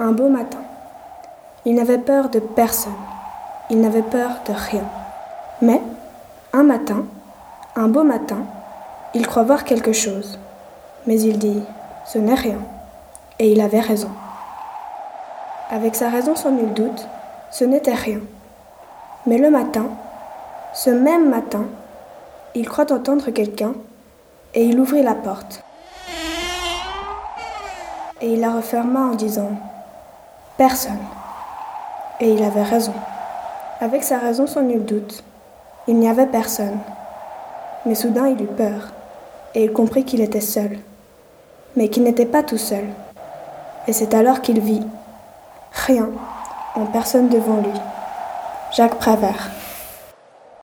un beau matin. Il n'avait peur de personne. Il n'avait peur de rien. Mais, un matin, un beau matin, il croit voir quelque chose. Mais il dit, ce n'est rien. Et il avait raison. Avec sa raison sans nul doute, ce n'était rien. Mais le matin, ce même matin, il croit entendre quelqu'un et il ouvrit la porte. Et il la referma en disant Personne. Et il avait raison. Avec sa raison sans nul doute, il n'y avait personne. Mais soudain il eut peur, et il comprit qu'il était seul, mais qu'il n'était pas tout seul. Et c'est alors qu'il vit rien, en personne devant lui. Jacques Prévert.